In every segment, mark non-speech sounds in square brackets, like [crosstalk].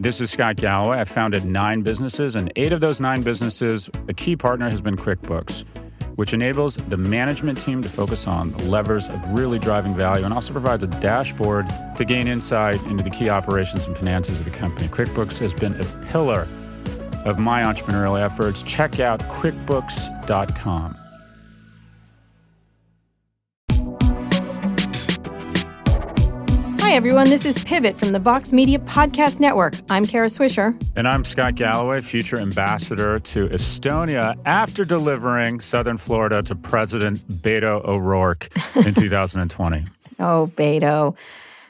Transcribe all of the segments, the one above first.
This is Scott Galloway. I've founded nine businesses, and eight of those nine businesses, a key partner has been QuickBooks, which enables the management team to focus on the levers of really driving value and also provides a dashboard to gain insight into the key operations and finances of the company. QuickBooks has been a pillar of my entrepreneurial efforts. Check out QuickBooks.com. Hi, everyone. This is Pivot from the Vox Media Podcast Network. I'm Kara Swisher. And I'm Scott Galloway, future ambassador to Estonia after delivering Southern Florida to President Beto O'Rourke in [laughs] 2020. oh, Beto.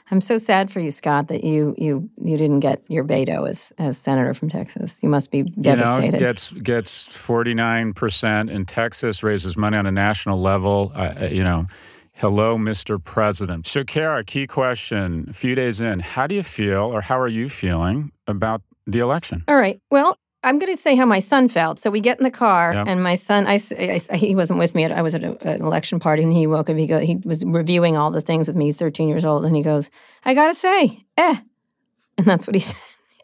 I'm so sad for you, Scott, that you you you didn't get your Beto as as senator from Texas. You must be devastated. You know, gets gets 49 percent in Texas, raises money on a national level. Uh, you know, Hello, Mr. President. So, Kara, key question a few days in, how do you feel or how are you feeling about the election? All right. Well, I'm going to say how my son felt. So we get in the car, yep. and my son, I, I, he wasn't with me. I was at a, an election party, and he woke up. He go, he was reviewing all the things with me. He's 13 years old, and he goes, "I got to say, eh," and that's what he [laughs] said.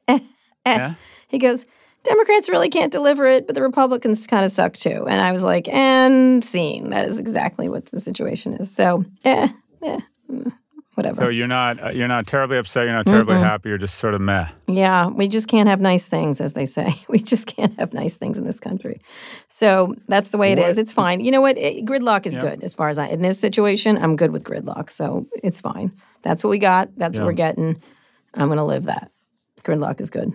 eh, eh. Yeah? He goes, Democrats really can't deliver it, but the Republicans kind of suck too. And I was like, and scene. That is exactly what the situation is. So, eh, eh, mm, whatever. So you're not uh, you're not terribly upset. You're not terribly Mm-mm. happy. You're just sort of meh. Yeah, we just can't have nice things, as they say. [laughs] We just can't have nice things in this country. So that's the way it what? is. It's fine. You know what? It, gridlock is good as far as I in this situation. I'm good with gridlock, so it's fine. That's what we got. That's what we're getting. I'm going to live that. Gridlock is good.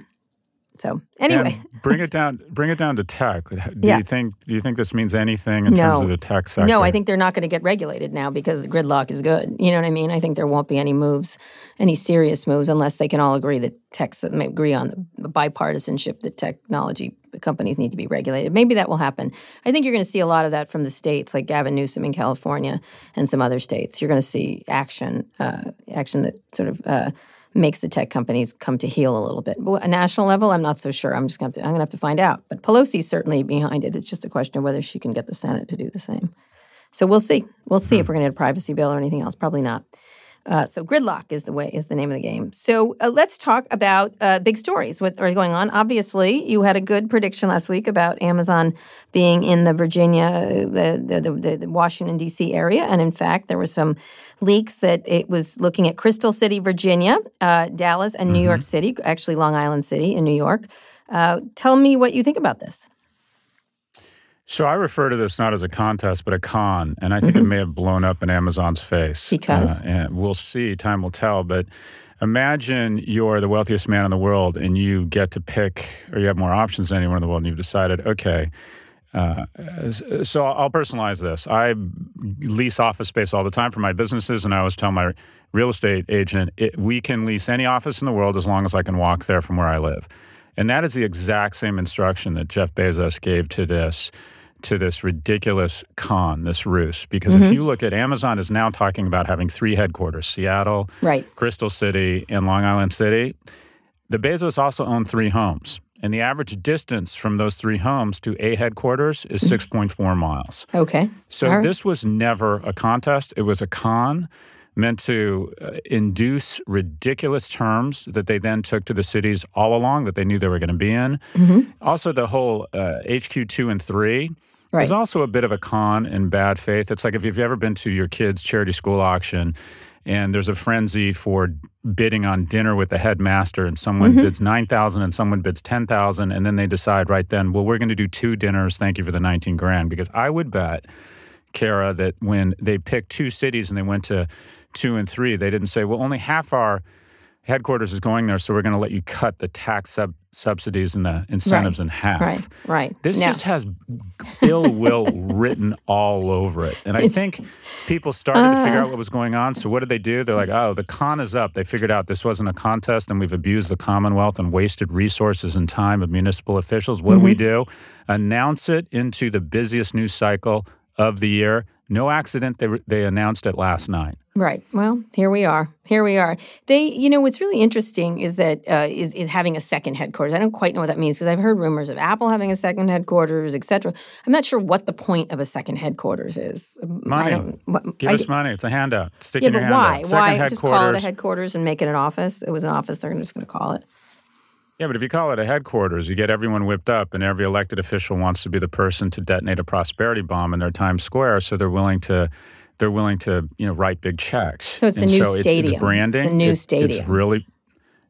So anyway, and bring it down. Bring it down to tech. Do yeah. you think? Do you think this means anything in no. terms of the tech sector? No, I think they're not going to get regulated now because gridlock is good. You know what I mean? I think there won't be any moves, any serious moves, unless they can all agree that techs agree on the bipartisanship that technology companies need to be regulated. Maybe that will happen. I think you're going to see a lot of that from the states, like Gavin Newsom in California and some other states. You're going to see action, uh, action that sort of. Uh, makes the tech companies come to heel a little bit. But a national level, I'm not so sure. I'm just going to I'm going to have to find out. But Pelosi's certainly behind it. It's just a question of whether she can get the Senate to do the same. So we'll see. We'll see mm-hmm. if we're going to get a privacy bill or anything else. Probably not. Uh, so gridlock is the way is the name of the game. So uh, let's talk about uh, big stories. What are going on? Obviously, you had a good prediction last week about Amazon being in the Virginia, uh, the the, the, Washington D.C. area, and in fact, there were some leaks that it was looking at Crystal City, Virginia, uh, Dallas, and New mm-hmm. York City. Actually, Long Island City in New York. Uh, tell me what you think about this. So I refer to this not as a contest, but a con, and I think mm-hmm. it may have blown up in Amazon's face. Because, uh, and we'll see. Time will tell. But imagine you're the wealthiest man in the world, and you get to pick, or you have more options than anyone in the world, and you've decided, okay. Uh, so I'll personalize this. I lease office space all the time for my businesses, and I always tell my real estate agent, it, we can lease any office in the world as long as I can walk there from where I live. And that is the exact same instruction that Jeff Bezos gave to this to this ridiculous con, this ruse. Because mm-hmm. if you look at Amazon is now talking about having three headquarters, Seattle, right. Crystal City, and Long Island City. The Bezos also own three homes. And the average distance from those three homes to a headquarters is mm-hmm. 6.4 miles. Okay. So right. this was never a contest. It was a con meant to uh, induce ridiculous terms that they then took to the cities all along that they knew they were going to be in. Mm-hmm. Also, the whole uh, HQ 2 and 3 right. was also a bit of a con in bad faith. It's like if you've ever been to your kid's charity school auction and there's a frenzy for bidding on dinner with the headmaster and someone mm-hmm. bids 9000 and someone bids 10000 and then they decide right then well we're going to do two dinners thank you for the 19 grand because i would bet kara that when they picked two cities and they went to two and three they didn't say well only half our headquarters is going there, so we're going to let you cut the tax sub- subsidies and the incentives right. in half. Right, right. This no. just has ill will written all over it. And I it's, think people started uh, to figure out what was going on. So what did they do? They're like, oh, the con is up. They figured out this wasn't a contest and we've abused the Commonwealth and wasted resources and time of municipal officials. What mm-hmm. do we mm-hmm. do? Announce it into the busiest news cycle of the year. No accident. They, they announced it last night. Right. Well, here we are. Here we are. They, you know, what's really interesting is that uh, is is having a second headquarters. I don't quite know what that means because I've heard rumors of Apple having a second headquarters, etc. I'm not sure what the point of a second headquarters is. Money. What, Give I, us money. It's a handout. Stick yeah, in your but why? Why just call it a headquarters and make it an office? It was an office. They're just going to call it. Yeah, but if you call it a headquarters, you get everyone whipped up, and every elected official wants to be the person to detonate a prosperity bomb in their Times Square, so they're willing to they're willing to you know write big checks. So it's and a new so stadium. It's, it's branding. It's a new It's- stadium. It's really.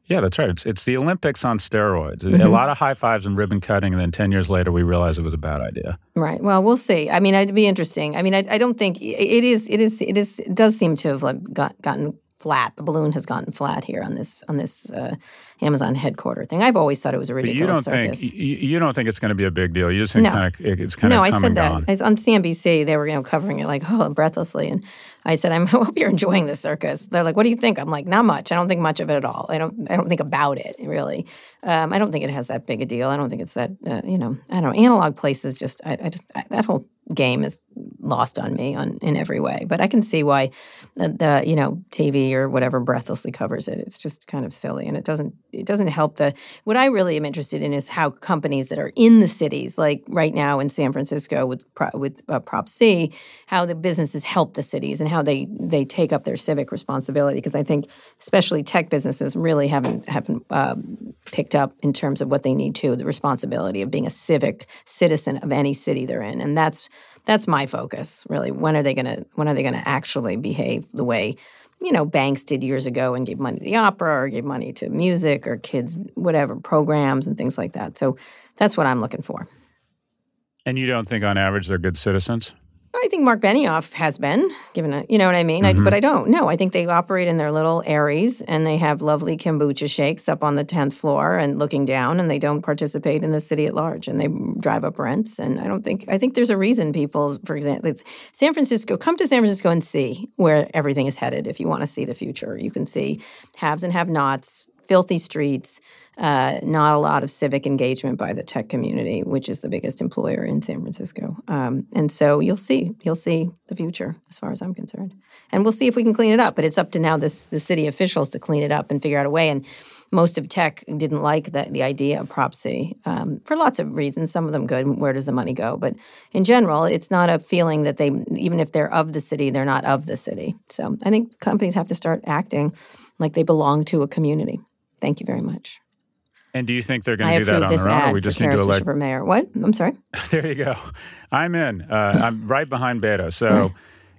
Yeah, that's right. It's, it's the Olympics on steroids. Mm-hmm. A lot of high fives and ribbon cutting, and then 10 years later, we realize it was a bad idea. Right. Well, we'll see. I mean, it'd be interesting. I mean, I, I don't think it is. It is. It is. It does seem to have like got, gotten flat. The balloon has gotten flat here on this on this uh, Amazon headquarter thing. I've always thought it was a But you ridiculous don't circus. think you, you don't think it's going to be a big deal. You just think No. kind of it's kind no, of I said that. I on CNBC. They were you know covering it like [laughs] oh breathlessly, and I said I'm, [laughs] I hope you're enjoying the circus. They're like, what do you think? I'm like, not much. I don't think much of it at all. I don't. I don't think about it really. Um, I don't think it has that big a deal. I don't think it's that uh, you know. I don't know. Analog places just. I, I just I, that whole game is lost on me on in every way. But I can see why the, the you know TV or whatever breathlessly covers it. It's just kind of silly, and it doesn't it doesn't help the. What I really am interested in is how companies that are in the cities, like right now in San Francisco with with uh, Prop C, how the businesses help the cities and how they they take up their civic responsibility. Because I think especially tech businesses really haven't haven't um, picked up in terms of what they need to the responsibility of being a civic citizen of any city they're in, and that's that's my focus really. When are they gonna when are they gonna actually behave the way you know banks did years ago and gave money to the opera or gave money to music or kids whatever programs and things like that. So that's what I'm looking for. and you don't think on average they're good citizens? I think Mark Benioff has been given a, you know what I mean? I, mm-hmm. but I don't. No, I think they operate in their little areas and they have lovely kombucha shakes up on the 10th floor and looking down and they don't participate in the city at large and they drive up rents. And I don't think, I think there's a reason people, for example, it's San Francisco, come to San Francisco and see where everything is headed if you want to see the future. You can see haves and have nots, filthy streets, uh, not a lot of civic engagement by the tech community, which is the biggest employer in San Francisco. Um, and so you'll see, you'll see the future as far as I'm concerned, and we'll see if we can clean it up. But it's up to now this the city officials to clean it up and figure out a way. And most of tech didn't like the, the idea of Prop C um, for lots of reasons. Some of them good. Where does the money go? But in general, it's not a feeling that they, even if they're of the city, they're not of the city. So I think companies have to start acting like they belong to a community. Thank you very much. And do you think they're going to do that on their own, or we just need to elect? For mayor. What? I'm sorry. [laughs] There you go. I'm in. Uh, [laughs] I'm right behind Beto. So,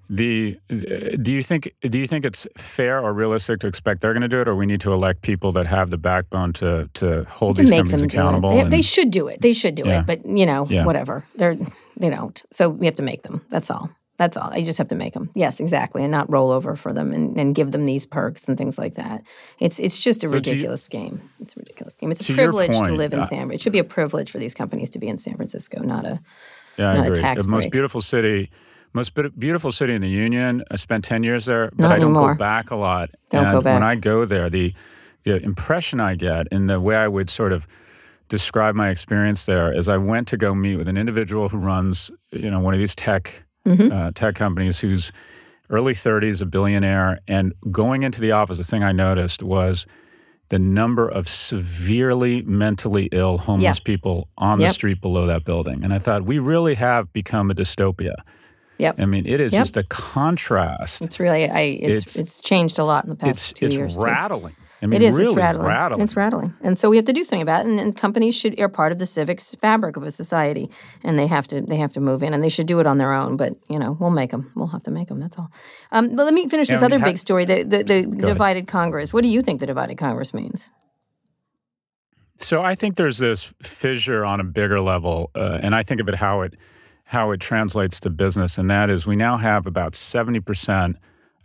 the uh, do you think do you think it's fair or realistic to expect they're going to do it, or we need to elect people that have the backbone to to hold to these make companies them accountable? They, and- they should do it. They should do Yeah. it. But you know, Yeah. whatever. They're they don't. So we have to make them. That's all. That's all. You just have to make them. Yes, exactly, and not roll over for them and, and give them these perks and things like that. It's it's just a you- ridiculous game. It's a ridiculous game. It's a privilege to live in uh, San. It should be a privilege for these companies to be in San Francisco, not a yeah, I not a agree. the most beautiful city, most be- beautiful city in the union. I spent ten years there, but Not I don't anymore. go back a lot. Don't and go back. When I go there, the the impression I get and the way I would sort of describe my experience there is I went to go meet with an individual who runs, you know, one of these tech Mm-hmm. uh, tech companies who's early 30s, a billionaire, and going into the office, the thing I noticed was the number of severely mentally ill homeless people on the street below that building. And I thought we really have become a dystopia. Yep. I mean, it is Yep. just a contrast. It's really I it's It's- it's, changed a lot in the past It's two it's years. too. rattling. I mean, It is. really it's rattling. rattling. It's rattling, and so we have to do something about it. And, and companies should are part of the civic fabric of a society, and they have to they have to move in, and they should do it on their own. But you know, we'll make them. We'll have to make them. That's all. Um, but let me finish this other big story: the the, the ahead. divided Congress. What do you think the divided Congress means? So I think there's this fissure on a bigger level, uh, and I think of it how it how it translates to business, and that is we now have about seventy percent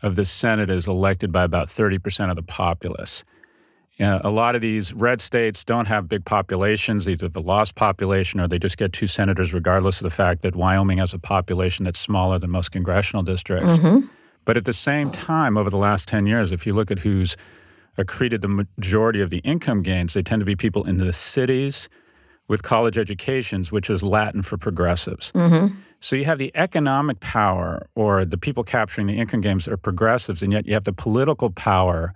of the Senate is elected by about thirty percent of the populace. Uh, a lot of these red states don't have big populations, either the lost population or they just get two senators, regardless of the fact that Wyoming has a population that's smaller than most congressional districts. But at the same time, over the last 10 years, if you look at who's accreted the majority of the income gains, they tend to be people in the cities with college educations, which is Latin for progressives. So you have the economic power or the people capturing the income gains are progressives, and yet you have the political power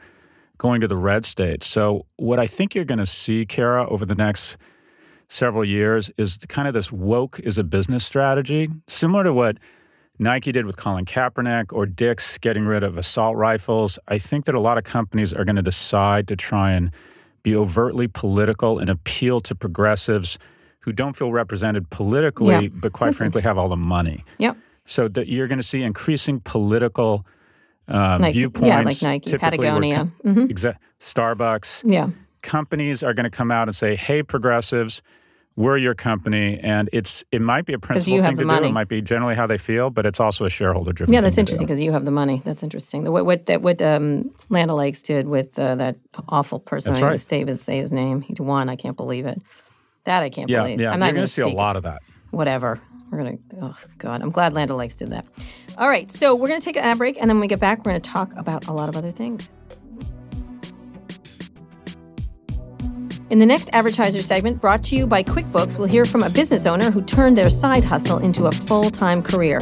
going to the red states. So what I think you're going to see, Kara, over the next several years is kind of this woke is a business strategy, similar to what Nike did with Colin Kaepernick or Dick's getting rid of assault rifles. I think that a lot of companies are going to decide to try and be overtly political and appeal to progressives who don't feel represented politically, Yeah. but quite frankly have all the money. Yep. So that you're going to see increasing political um, Like- yeah, viewpoints. like Nike, Patagonia. com- Mhm. exa- Starbucks. Yeah. Companies are going to come out and say, "Hey, progressives, we're your company," and it's it might be a principal have thing the to do. money. It might be generally how they feel, but it's also a shareholder-driven. Yeah, that's interesting because you have the money. That's interesting. The, what what that what um, Land O'Lakes did with uh, that awful person. That's I right. say his name. He won. I can't believe it. That I can't Yeah, believe. yeah. I'm not You're going going to to see a lot of that. Whatever. We're gonna. Oh God, I'm glad Land O'Lakes did that. All right, so we're gonna take an ad break, and then when we get back, we're gonna talk about a lot of other things. In the next advertiser segment, brought to you by QuickBooks, we'll hear from a business owner who turned their side hustle into a full time career.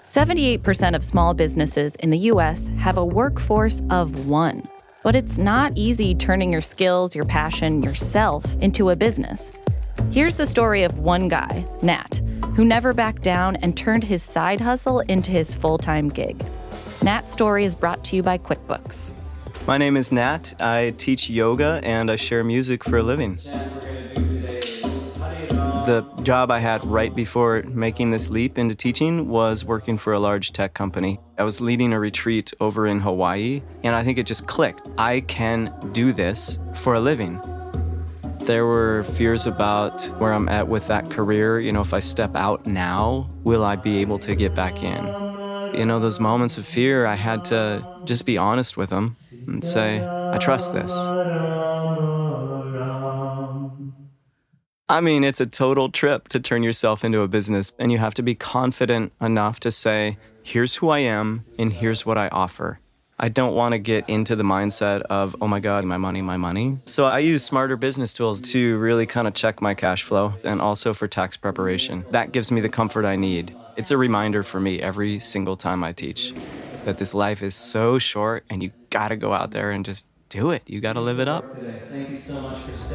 78% of small businesses in the US have a workforce of one. But it's not easy turning your skills, your passion, yourself into a business. Here's the story of one guy, Nat, who never backed down and turned his side hustle into his full time gig. Nat's story is brought to you by QuickBooks. My name is Nat. I teach yoga and I share music for a living. The job I had right before making this leap into teaching was working for a large tech company. I was leading a retreat over in Hawaii, and I think it just clicked. I can do this for a living. There were fears about where I'm at with that career. You know, if I step out now, will I be able to get back in? You know, those moments of fear, I had to just be honest with them and say, I trust this. I mean, it's a total trip to turn yourself into a business, and you have to be confident enough to say, here's who I am, and here's what I offer. I don't want to get into the mindset of, oh my God, my money, my money. So I use smarter business tools to really kind of check my cash flow and also for tax preparation. That gives me the comfort I need. It's a reminder for me every single time I teach that this life is so short and you got to go out there and just do it. You got to live it up.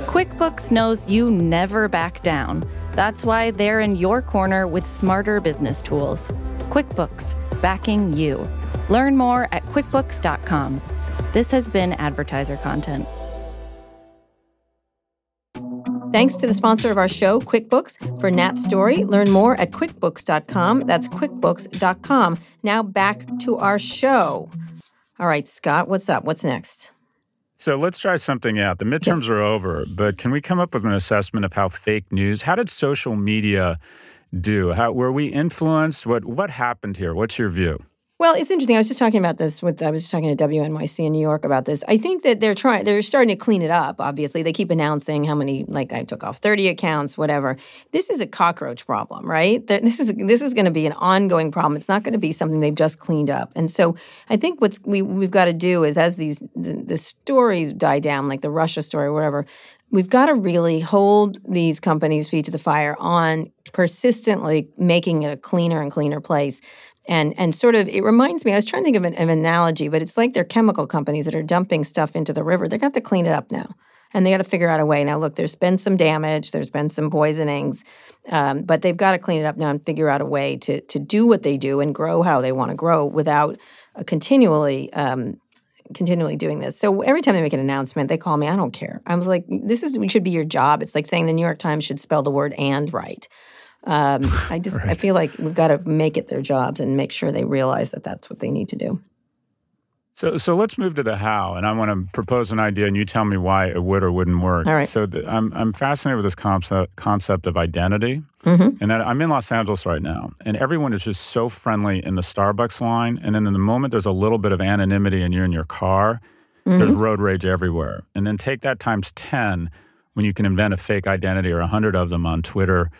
QuickBooks knows you never back down. That's why they're in your corner with smarter business tools. QuickBooks, backing you. Learn more at QuickBooks.com. This has been advertiser content. Thanks to the sponsor of our show, QuickBooks. For Nat's story, learn more at QuickBooks.com. That's QuickBooks.com. Now back to our show. All right, Scott, what's up? What's next? So let's try something out. The midterms are over, but can we come up with an assessment of how fake news? How did social media do? How were we influenced? What what happened here? What's your view? Well, it's interesting. I was just talking about this with I was just talking to WNYC in New York about this. I think that they're trying they're starting to clean it up. Obviously, they keep announcing how many like I took off 30 accounts, whatever. This is a cockroach problem, right? This is this is going to be an ongoing problem. It's not going to be something they've just cleaned up. And so, I think what's we we've got to do is as these the, the stories die down like the Russia story or whatever, we've got to really hold these companies' feet to the fire on persistently making it a cleaner and cleaner place. And and sort of it reminds me. I was trying to think of an, an analogy, but it's like they're chemical companies that are dumping stuff into the river. They're going to have to clean it up now, and they got to figure out a way. Now, look, there's been some damage, there's been some poisonings, um, but they've got to clean it up now and figure out a way to to do what they do and grow how they want to grow without uh, continually um, continually doing this. So every time they make an announcement, they call me. I don't care. I was like, this is should be your job. It's like saying the New York Times should spell the word "and" right. Um, [laughs] I just I feel like we've got to make it their jobs and make sure they realize that that's what they need to do. So so let's move to the how, and I want to propose an idea, and you tell me why it would or wouldn't work. All right. So th- I'm I'm fascinated with this concept concept of identity, Mm-hmm. and that I'm in Los Angeles right now, and everyone is just so friendly in the Starbucks line, and then in the moment there's a little bit of anonymity, and you're in your car, Mm-hmm. there's road rage everywhere, and then take that times ten when you can invent a fake identity or a hundred of them on Twitter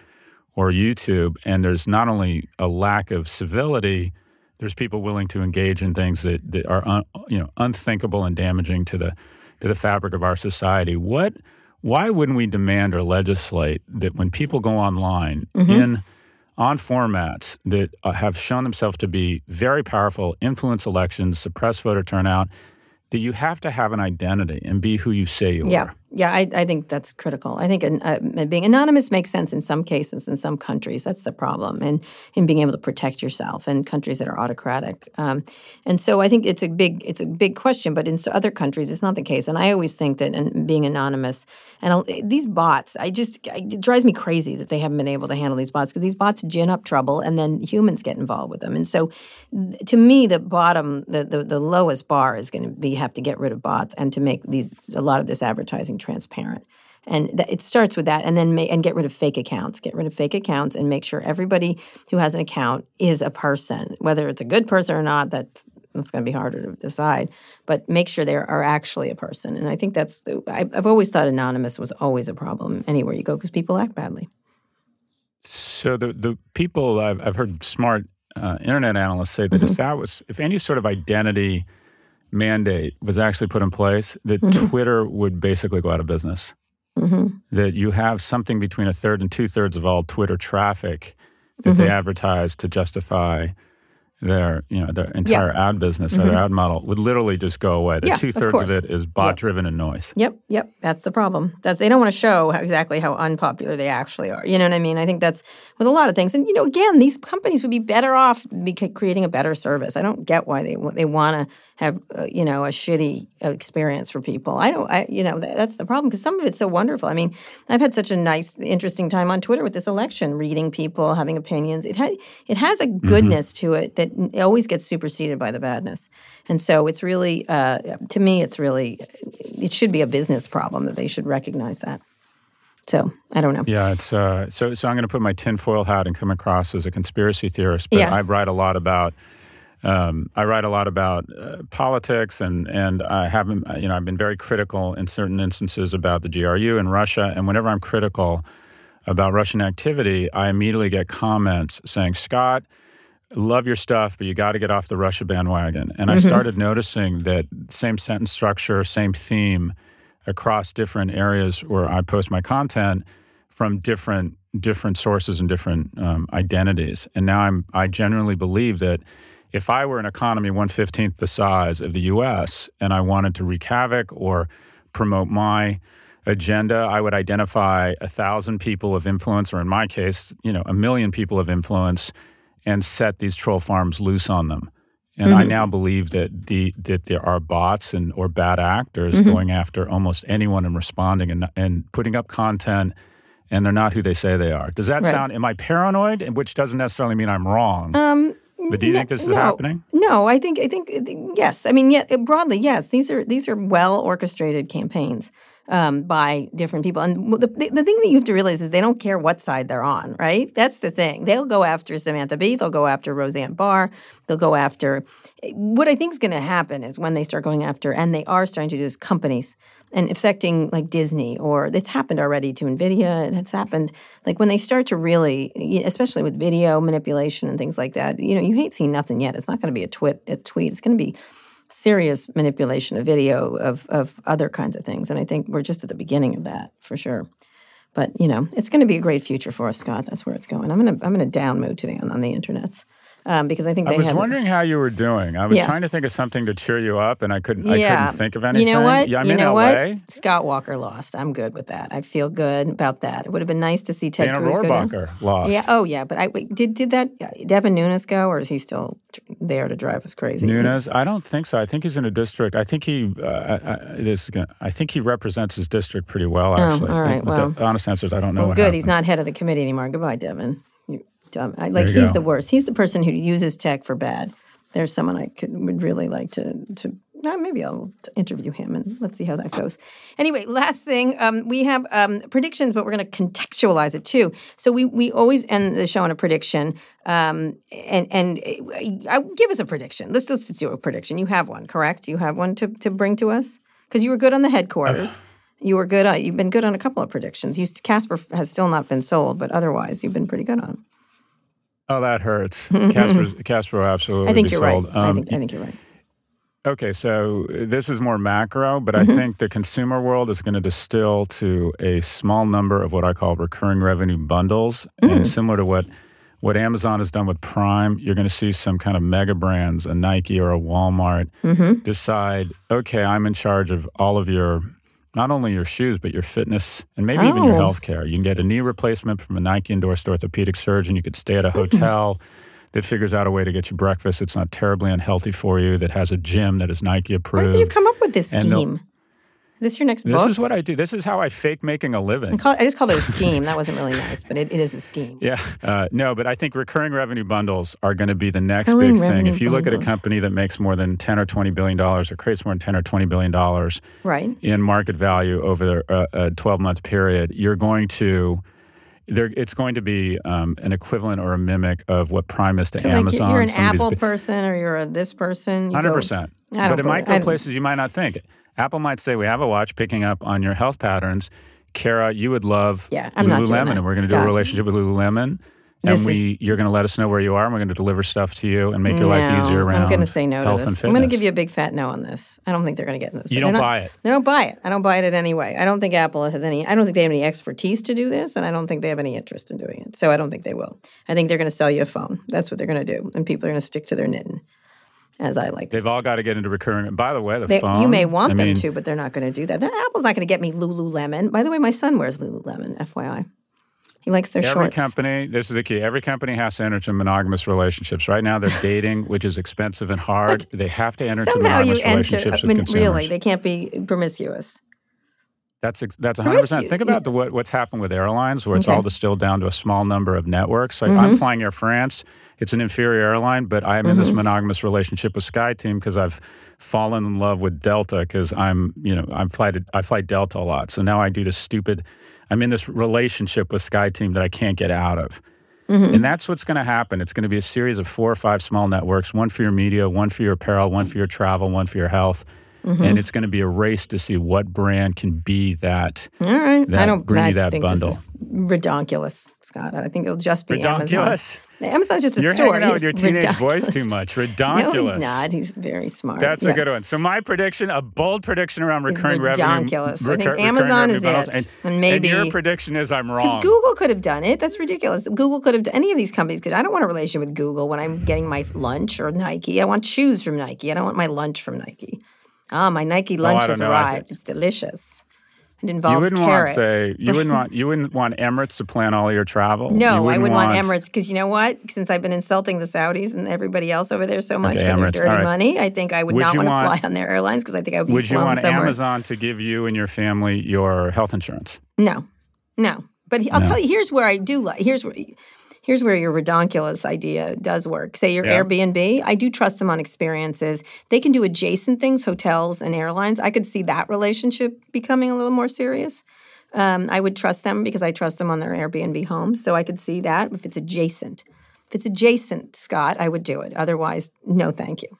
or YouTube, and there's not only a lack of civility, there's people willing to engage in things that, that are un, you know unthinkable and damaging to the to the fabric of our society. What why wouldn't we demand or legislate that when people go online in on formats that uh, have shown themselves to be very powerful, influence elections, suppress voter turnout, that you have to have an identity and be who you say you Yeah. are. Yeah, I, I think that's critical. I think uh, being anonymous makes sense in some cases, in some countries. That's the problem, and in being able to protect yourself in countries that are autocratic. Um, and so I think it's a big it's a big question. But in other countries, it's not the case. And I always think that in being anonymous and I'll, these bots, I just it drives me crazy that they haven't been able to handle these bots because these bots gin up trouble, and then humans get involved with them. And so, to me, the bottom, the the, the lowest bar is going to be have to get rid of bots and to make these a lot of this advertising transparent. And th- it starts with that, and then ma- and get rid of fake accounts. Get rid of fake accounts and make sure everybody who has an account is a person, whether it's a good person or not. That's that's going to be harder to decide. But make sure they are actually a person. And I think that's the, I, I've always thought anonymous was always a problem anywhere you go because people act badly. So the the people I've, I've heard smart uh, internet analysts say that mm-hmm. if that was if any sort of identity mandate was actually put in place, that mm-hmm. Twitter would basically go out of business. Mm-hmm. That you have something between a third and two thirds of all Twitter traffic that they mm-hmm. advertise to justify their you know their entire ad business mm-hmm. or their ad model would literally just go away. The yeah, two thirds of, of, it is bot driven and noise. Yep, yep. That's the problem. That's they don't want to show how, exactly how unpopular they actually are. You know what I mean? I think that's with a lot of things. And you know, again, these companies would be better off creating a better service. I don't get why they they want to have uh, you know a shitty experience for people. I don't. I you know that, that's the problem because some of it's so wonderful. I mean, I've had such a nice, interesting time on Twitter with this election, reading people, having opinions. It has it has a mm-hmm. goodness mm-hmm. to it that always gets superseded by the badness. And so it's really, uh, to me, it's really, it should be a business problem that they should recognize that. So I don't know. Yeah, it's uh, so. So I'm going to put my tinfoil hat and come across as a conspiracy theorist, but yeah. I write a lot about um, I write a lot about uh, politics, and and I haven't you know I've been very critical in certain instances about the GRU in Russia, and whenever I'm critical about Russian activity, I immediately get comments saying, "Scott, love your stuff, but you got to get off the Russia bandwagon." And mm-hmm. I started noticing that same sentence structure, same theme across different areas where I post my content from different different sources and different um, identities. And now I'm I genuinely believe that if I were an economy 115th the size of the US and I wanted to wreak havoc or promote my agenda, I would identify a thousand people of influence, or in my case, you know, a million people of influence, and set these troll farms loose on them. And mm-hmm. I now believe that the that there are bots and or bad actors mm-hmm. going after almost anyone and responding and and putting up content and they're not who they say they are. Does that right. sound? Am I paranoid? Which doesn't necessarily mean I'm wrong. Um, but do you no, think this is no, happening? No, I think I think yes. I mean, yeah, broadly, yes. These are these are well orchestrated campaigns um, by different people. And the, the thing that you have to realize is they don't care what side they're on, right? That's the thing. They'll go after Samantha Bee. They'll go after Roseanne Barr. They'll go after. What I think is going to happen is when they start going after, and they are starting to do, is companies and affecting like Disney or it's happened already to Nvidia and it's happened like when they start to really especially with video manipulation and things like that you know you ain't seen nothing yet it's not going to be a tweet a tweet it's going to be serious manipulation of video of of other kinds of things and I think we're just at the beginning of that for sure. But you know it's going to be a great future for us Scott. That's where it's going. I'm going to I'm in a down mood today on, on the internet um, because I think they I was wondering how you were doing. I was yeah. trying to think of something to cheer you up, and I couldn't. Yeah. I couldn't think of anything. You know what? Yeah, I'm you in know LA. what? Scott Walker lost. I'm good with that. I feel good about that. It would have been nice to see Ted Dana Cruz Rohrabacher go down. lost. Yeah. Oh yeah. But I wait, did did that Devin Nunes go, or is he still there to drive us crazy? Nunes? I don't think so. I think he's in a district. I think he uh, I, it is. I think he represents his district pretty well. Oh, actually. Oh, all right. Well, the honest answer is I don't know. Well, good. Happened. He's not head of the committee anymore. Goodbye, Devin. Dumb. I, like he's go. the worst. He's the person who uses tech for bad. There's someone I could would really like to to uh, maybe I'll interview him and let's see how that goes. Anyway, last thing, um, we have um, predictions, but we're going to contextualize it too. So we we always end the show on a prediction, um, and and uh, give us a prediction. Let's just do a prediction. You have one, correct? You have one to to bring to us because you were good on the headquarters. [sighs] you were good. On, you've been good on a couple of predictions. You, Casper has still not been sold, but otherwise you've been pretty good on. Oh, that hurts. Casper, [laughs] Casper absolutely. I think you're sold. right. Um, I, think, I think you're right. Okay, so this is more macro, but mm-hmm. I think the consumer world is going to distill to a small number of what I call recurring revenue bundles. Mm-hmm. And similar to what, what Amazon has done with Prime, you're going to see some kind of mega brands, a Nike or a Walmart, mm-hmm. decide, okay, I'm in charge of all of your not only your shoes, but your fitness and maybe even your Oh. health care. You can get a knee replacement from a Nike endorsed orthopedic surgeon. You could stay at a hmm. hotel that figures out a way to get you breakfast. It's not terribly unhealthy for you, that has a gym that is Nike approved. Where did you come up with this scheme? Is this your next this book? is what I do. This is how I fake making a living. I, call I just called it a scheme. That wasn't really nice, but it, it is a scheme. Yeah, uh, no, but I think recurring revenue bundles are going to be the next Recurring big thing. If you look at a company that makes more than ten or twenty billion dollars, or creates more than ten or twenty billion dollars Right. in market value over a, a twelve month period, you're going to. There, it's going to be um, an equivalent or a mimic of what Prime is to So like Amazon. you're an Apple person or you're a this person. Hundred percent. But it might go places you might not think. Apple might say, "We have a watch picking up on your health patterns." Kara, you would love Yeah, I'm Lululemon, and we're going to do a relationship with Lululemon. And This we, you're going to let us know where you are, and we're going to deliver stuff to you and make your life easier around I'm going to say no to this. I'm going to give you a big fat no on this. I don't think they're going to get in this. You don't not- buy it. They don't buy it. I don't buy it in any way. I don't think Apple has any. I don't think they have any expertise to do this, and I don't think they have any interest in doing it. So I don't think they will. I think they're going to sell you a phone. That's what they're going to do, and people are going to stick to their knitting, as I like to. They've all got to get into recurring. and By the way, the They- phone. you may want I them mean, to, but they're not going to do that. Then Apple's not going to get me Lululemon. By the way, my son wears Lululemon. FYI, he likes their Every shorts. Every company, this is the key. Every company has to enter into monogamous relationships. Right now, they're dating, which is expensive and hard. They have to enter into monogamous enter. relationships I with mean, consumers. really, they can't be promiscuous. That's that's 100. percent Think about the, what, what's happened with airlines, where it's Okay. all distilled down to a small number of networks. Like Mm-hmm. I'm flying Air France. It's an inferior airline, but I am in Mm-hmm. this monogamous relationship with SkyTeam because I've fallen in love with Delta because I'm you know I'm fly I fly Delta a lot. So now I do this stupid. I'm in this relationship with SkyTeam that I can't get out of. Mm-hmm. And that's what's going to happen. It's going to be a series of four or five small networks one for your media, one for your apparel, one for your travel, one for your health. Mm-hmm. And it's going to be a race to see what brand can be that. All right, That- I don't bring I that think bundle. This is redonkulous, Scott. I think it'll just be Redonkulous. Amazon. Amazon's just a You're store. hanging out with your teenage boys redonkulous. too much. [laughs] No, he's not. He's very smart. That's a good one. So my prediction, a bold prediction around recurring revenue. redonkulous. I think Amazon is bundles, it. And, And maybe- your prediction is I'm wrong. Because. Google could have done it. That's ridiculous. Google could have done any of these companies could. I don't want a relationship with Google when I'm getting my lunch or Nike. I want shoes from Nike. I don't want my lunch from Nike. Ah, my Nike lunch Oh, has know. Arrived. it's delicious. It involves you wouldn't carrots. want say you [laughs] wouldn't want you wouldn't want Emirates to plan all your travel. No, I wouldn't would want, Emirates because you know what? Since I've been insulting the Saudis and everybody else over there so much Okay, for their dirty right. money, I think I would, Would not want to fly on their airlines because I think I would be Would you want somewhere. Amazon to give you and your family your health insurance? No, no. But I'll tell you, here's where I do like. Here's where. Here's where your redonkulous idea does work. Say your Yeah. Airbnb, I do trust them on experiences. They can do adjacent things, hotels and airlines. I could see that relationship becoming a little more serious. Um, I would trust them because I trust them on their Airbnb homes. So I could see that if it's adjacent. If it's adjacent, Scott, I would do it. Otherwise, no, thank you.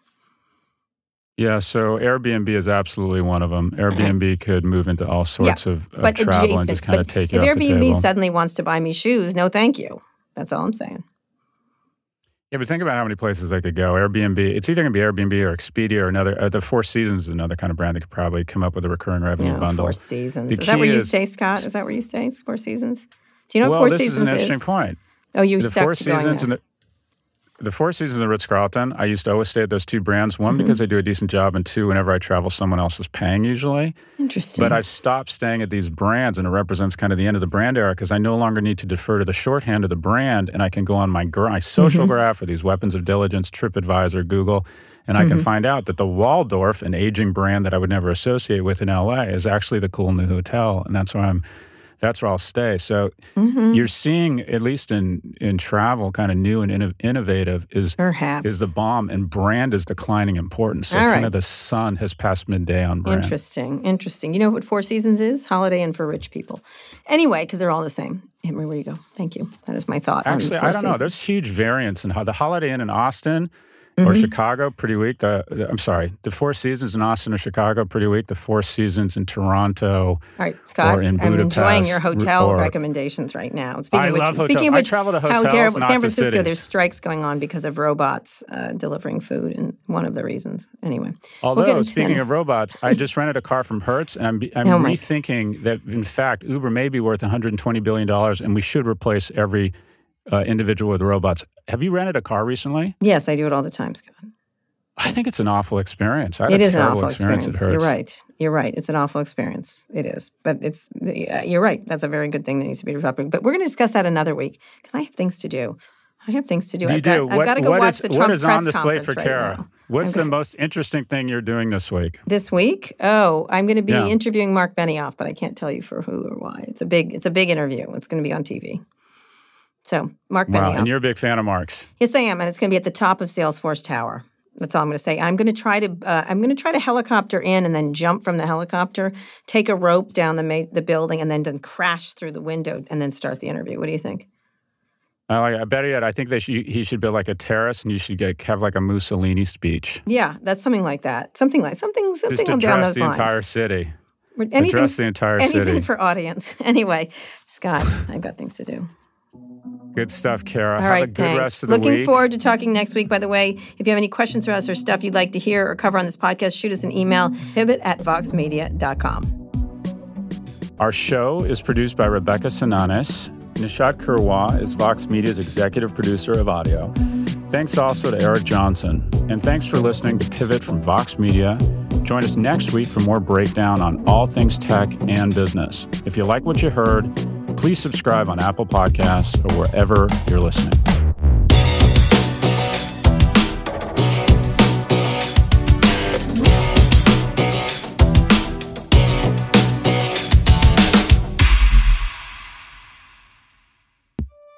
Yeah, so Airbnb is absolutely one of them. Airbnb could move into all sorts of, of But travel and just kind of take you if Airbnb suddenly wants to buy me shoes, no, thank you. That's all I'm saying. Yeah, but think about how many places they could go. Airbnb, it's either going to be Airbnb or Expedia or another. Uh, the Four Seasons is another kind of brand that could probably come up with a recurring revenue Yeah, bundle. Four Seasons. The is that where you is- stay, Scott? Is that where you stay? Four Seasons. Do you know what well, Four this Seasons is an interesting point. Oh, you The stuck Four Seasons and the the Four Seasons and the Ritz Carlton. I used to always stay at those two brands. One Mm-hmm. because they do a decent job, and two, whenever I travel, someone else is paying usually. Interesting. But I've stopped staying at these brands, and it represents kind of the end of the brand era because I no longer need to defer to the shorthand of the brand, and I can go on my, gra- my social Mm-hmm. graph for these weapons of diligence, TripAdvisor, Google, and I can Mm-hmm. find out that the Waldorf, an aging brand that I would never associate with in LA, is actually the cool new hotel, and that's why I'm. That's where I'll stay. So Mm-hmm. you're seeing, at least in in travel, kind of new and inno- innovative is Perhaps. is the bomb, and brand is declining importance. So All kind right. of the sun has passed midday on brand. Interesting. Interesting. You know what Four Seasons is? Holiday Inn for rich people. Anyway, because they're all the same. Henry, where you go. Thank you. That is my thought. Actually, I don't know. There's huge variance in how the Holiday Inn in Austin Mm-hmm. or Chicago pretty weak. The, the- I'm sorry, the Four Seasons in Austin or Chicago pretty weak. The Four Seasons in Toronto. All right, Scott. I'm enjoying your hotel or- recommendations right now. Speaking I of which, love speaking hotels. of I travel to how terrible! San Francisco, cities. there's strikes going on because of robots uh, delivering food, and one of the reasons. Anyway, Although, we'll speaking of robots, I just rented a car from Hertz, and I'm, I'm [laughs] Oh rethinking that, in fact, Uber may be worth 120 billion dollars, and we should replace every uh, individual with robots. Have you rented a car recently? yes, I do it all the time, Scott. I think it's an awful experience. It is an awful experience. experience. It hurts. You're right. You're right. It's an awful experience. It is. But it's, uh, you're right. That's a very good thing that needs to be developed. But we're going to discuss that another week because I have things to do. I have things to do. You I've do. Got, I've got to go watch is- the Trump what is press on the slate conference for right Kara? now. What's the most interesting thing you're doing this week? This week? Oh, I'm going to be Yeah. interviewing Mark Benioff, but I can't tell you for who or why. It's a big, it's a big interview. It's going to be on TV. So Mark Wow, Benioff. and you're a big fan of Mark's. Yes, I am, and it's going to be at the top of Salesforce Tower. That's all I'm going to say. I'm going to try to uh, I'm going to try to helicopter in and then jump from the helicopter, take a rope down the ma- the building, and then, then crash through the window and then start the interview. What do you think? I better yet, I think they should, he should build like a terrace, and you should get have like a Mussolini speech. Yeah, that's something like that. Something like something something Just down address those the lines. entire city. anything, address the entire anything city. for audience. [laughs] Anyway, Scott, [laughs] I've got things to do. Good stuff, Kara. All have right, a good thanks. rest of the Looking week. forward to talking next week. By the way, if you have any questions for us or stuff you'd like to hear or cover on this podcast, shoot us an email, pivot at voxmedia.com. Our show is produced by Rebecca Sananes. Nishat Kurwa is Vox Media's executive producer of audio. Thanks also to Eric Johnson. And thanks for listening to Pivot from Vox Media. Join us next week for more breakdown on all things tech and business. If you like what you heard, please subscribe on Apple Podcasts or wherever you're listening.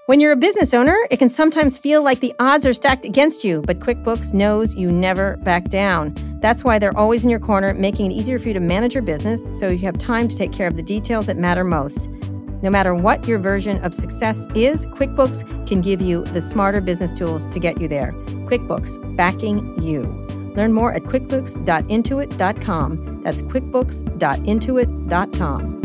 When you're a business owner, it can sometimes feel like the odds are stacked against you, but QuickBooks knows you never back down. That's why they're always in your corner, making it easier for you to manage your business so you have time to take care of the details that matter most. No matter what your version of success is, QuickBooks can give you the smarter business tools to get you there. QuickBooks, backing you. Learn more at quickbooks.intuit.com. That's quickbooks.intuit.com.